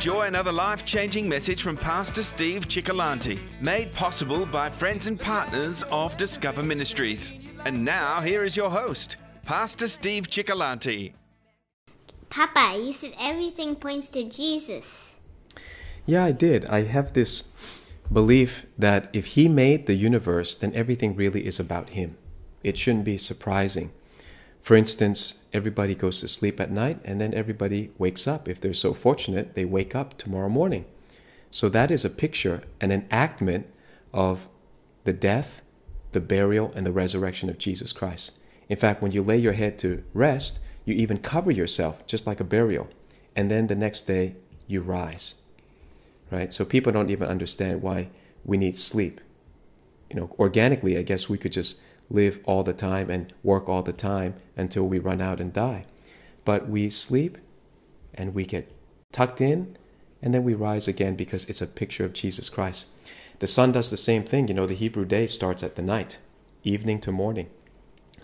enjoy another life changing message from Pastor Steve Cioccolanti, made possible by friends and partners of Discover Ministries. And now, here is your host, Pastor Steve Cioccolanti. Papa, you said everything points to Jesus. Yeah, I did. I have this belief that if He made the universe, then everything really is about Him. It shouldn't be surprising. For instance, everybody goes to sleep at night and then everybody wakes up. If they're so fortunate, they wake up tomorrow morning. So that is a picture, an enactment of the death, the burial, and the resurrection of Jesus Christ. In fact, when you lay your head to rest, you even cover yourself just like a burial. And then the next day, you rise. Right? So people don't even understand why we need sleep. You know, organically, I guess we could just live all the time and work all the time until we run out and die. But we sleep and we get tucked in and then we rise again because it's a picture of Jesus Christ. The sun does the same thing. You know, the Hebrew day starts at the night, evening to morning.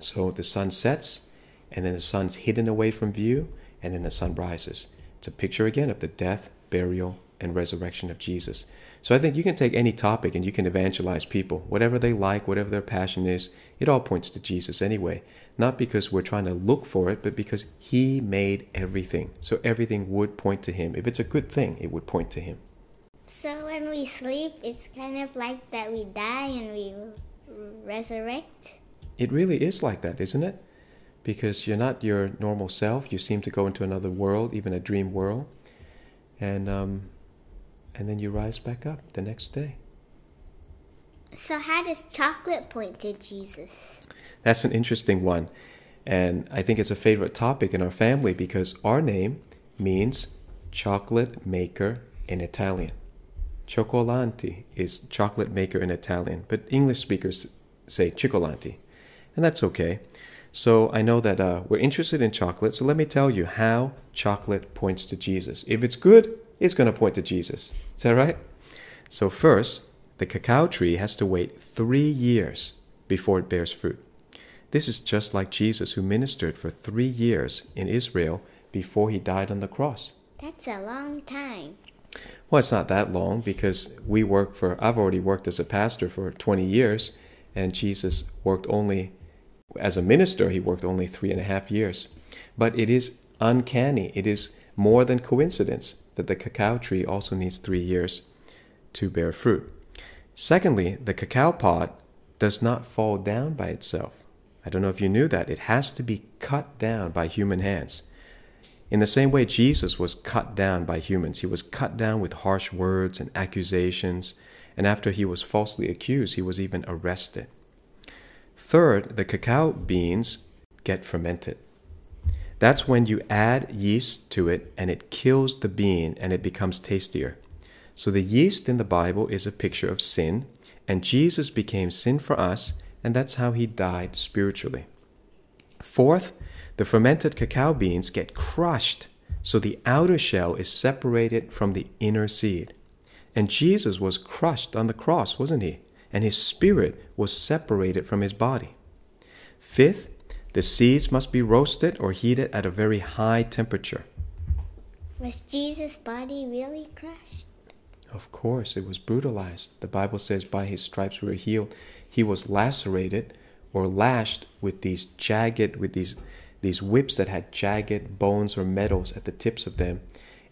So the sun sets and then the sun's hidden away from view and then the sun rises. It's a picture again of the death, burial, and resurrection of Jesus. So I think you can take any topic and you can evangelize people. Whatever they like, whatever their passion is, it all points to Jesus anyway. Not because we're trying to look for it, but because He made everything. So everything would point to Him. If it's a good thing, it would point to Him. So when we sleep, it's kind of like that we die and we resurrect? It really is like that, isn't it? Because you're not your normal self. You seem to go into another world, even a dream world. And um, and then you rise back up the next day. So, how does chocolate point to Jesus? That's an interesting one. And I think it's a favorite topic in our family because our name means chocolate maker in Italian. Cioccolanti is chocolate maker in Italian, but English speakers say Cioccolanti, and that's okay. So I know that uh, we're interested in chocolate, so let me tell you how chocolate points to Jesus. If it's good, it's going to point to Jesus. Is that right? So, first, the cacao tree has to wait three years before it bears fruit. This is just like Jesus, who ministered for three years in Israel before he died on the cross. That's a long time. Well, it's not that long because we work for, I've already worked as a pastor for 20 years, and Jesus worked only, as a minister, he worked only three and a half years. But it is uncanny, it is more than coincidence that the cacao tree also needs three years to bear fruit. Secondly, the cacao pod does not fall down by itself. I don't know if you knew that. It has to be cut down by human hands. In the same way, Jesus was cut down by humans. He was cut down with harsh words and accusations, and after he was falsely accused, he was even arrested. Third, the cacao beans get fermented. That's when you add yeast to it and it kills the bean and it becomes tastier. So the yeast in the Bible is a picture of sin, and Jesus became sin for us, and that's how he died spiritually. Fourth, the fermented cacao beans get crushed, so the outer shell is separated from the inner seed. And Jesus was crushed on the cross, wasn't he? And his spirit was separated from his body. Fifth, the seeds must be roasted or heated at a very high temperature. Was Jesus' body really crushed? Of course, it was brutalized. The Bible says, by his stripes we were healed. He was lacerated or lashed with these jagged, with these, these whips that had jagged bones or metals at the tips of them,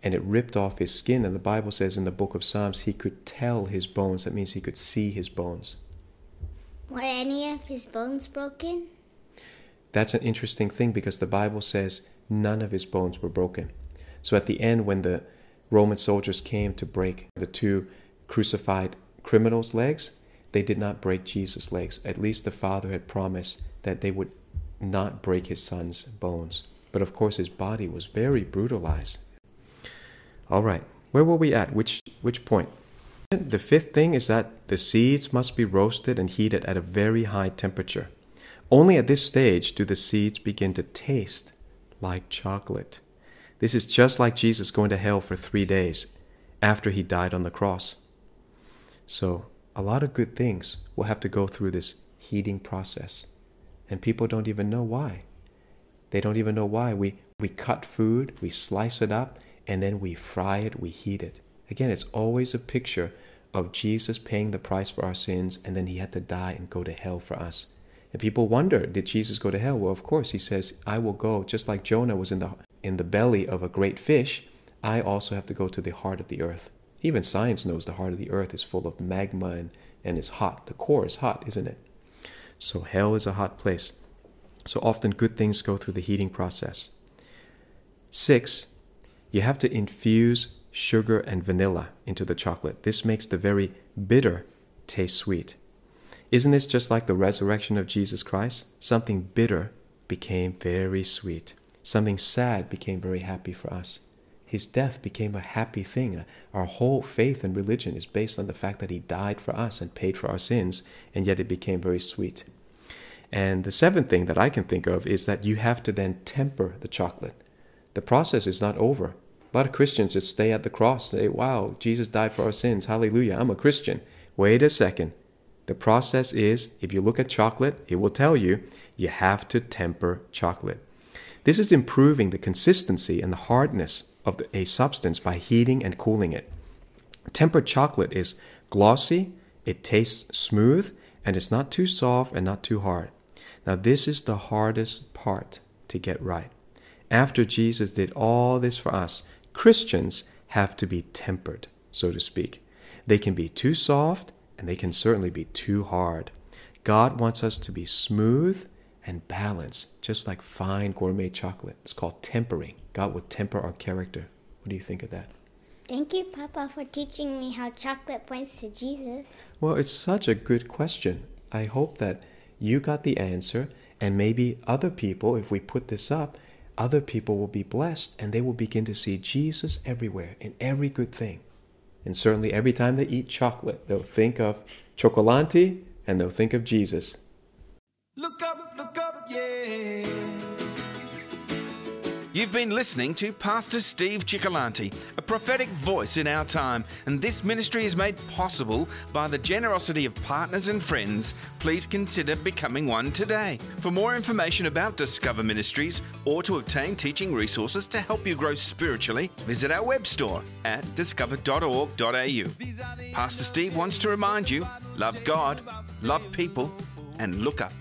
and it ripped off his skin. And the Bible says in the book of Psalms, he could tell his bones. That means he could see his bones. Were any of his bones broken? That's an interesting thing because the Bible says none of his bones were broken. So at the end, when the Roman soldiers came to break the two crucified criminals' legs, they did not break Jesus' legs. At least the Father had promised that they would not break his son's bones. But of course, his body was very brutalized. All right, where were we at? Which, which point? The fifth thing is that the seeds must be roasted and heated at a very high temperature. Only at this stage do the seeds begin to taste like chocolate. This is just like Jesus going to hell for three days after he died on the cross. So, a lot of good things will have to go through this heating process. And people don't even know why. They don't even know why. We, we cut food, we slice it up, and then we fry it, we heat it. Again, it's always a picture of Jesus paying the price for our sins, and then he had to die and go to hell for us. And people wonder, did Jesus go to hell? Well, of course, he says, I will go, just like Jonah was in the, in the belly of a great fish, I also have to go to the heart of the earth. Even science knows the heart of the earth is full of magma and, and is hot. The core is hot, isn't it? So hell is a hot place. So often good things go through the heating process. Six, you have to infuse sugar and vanilla into the chocolate. This makes the very bitter taste sweet. Isn't this just like the resurrection of Jesus Christ? Something bitter became very sweet. Something sad became very happy for us. His death became a happy thing. Our whole faith and religion is based on the fact that He died for us and paid for our sins, and yet it became very sweet. And the seventh thing that I can think of is that you have to then temper the chocolate. The process is not over. A lot of Christians just stay at the cross, say, Wow, Jesus died for our sins. Hallelujah, I'm a Christian. Wait a second. The process is if you look at chocolate, it will tell you you have to temper chocolate. This is improving the consistency and the hardness of a substance by heating and cooling it. Tempered chocolate is glossy, it tastes smooth, and it's not too soft and not too hard. Now, this is the hardest part to get right. After Jesus did all this for us, Christians have to be tempered, so to speak. They can be too soft and they can certainly be too hard. God wants us to be smooth and balanced, just like fine gourmet chocolate. It's called tempering. God will temper our character. What do you think of that? Thank you, Papa, for teaching me how chocolate points to Jesus. Well, it's such a good question. I hope that you got the answer, and maybe other people, if we put this up, other people will be blessed and they will begin to see Jesus everywhere in every good thing. And certainly every time they eat chocolate, they'll think of Cioccolanti and they'll think of Jesus. Look up, You've been listening to Pastor Steve Cioccolanti, a prophetic voice in our time, and this ministry is made possible by the generosity of partners and friends. Please consider becoming one today. For more information about Discover Ministries or to obtain teaching resources to help you grow spiritually, visit our web store at discover.org.au. Pastor Steve wants to remind you love God, love people, and look up.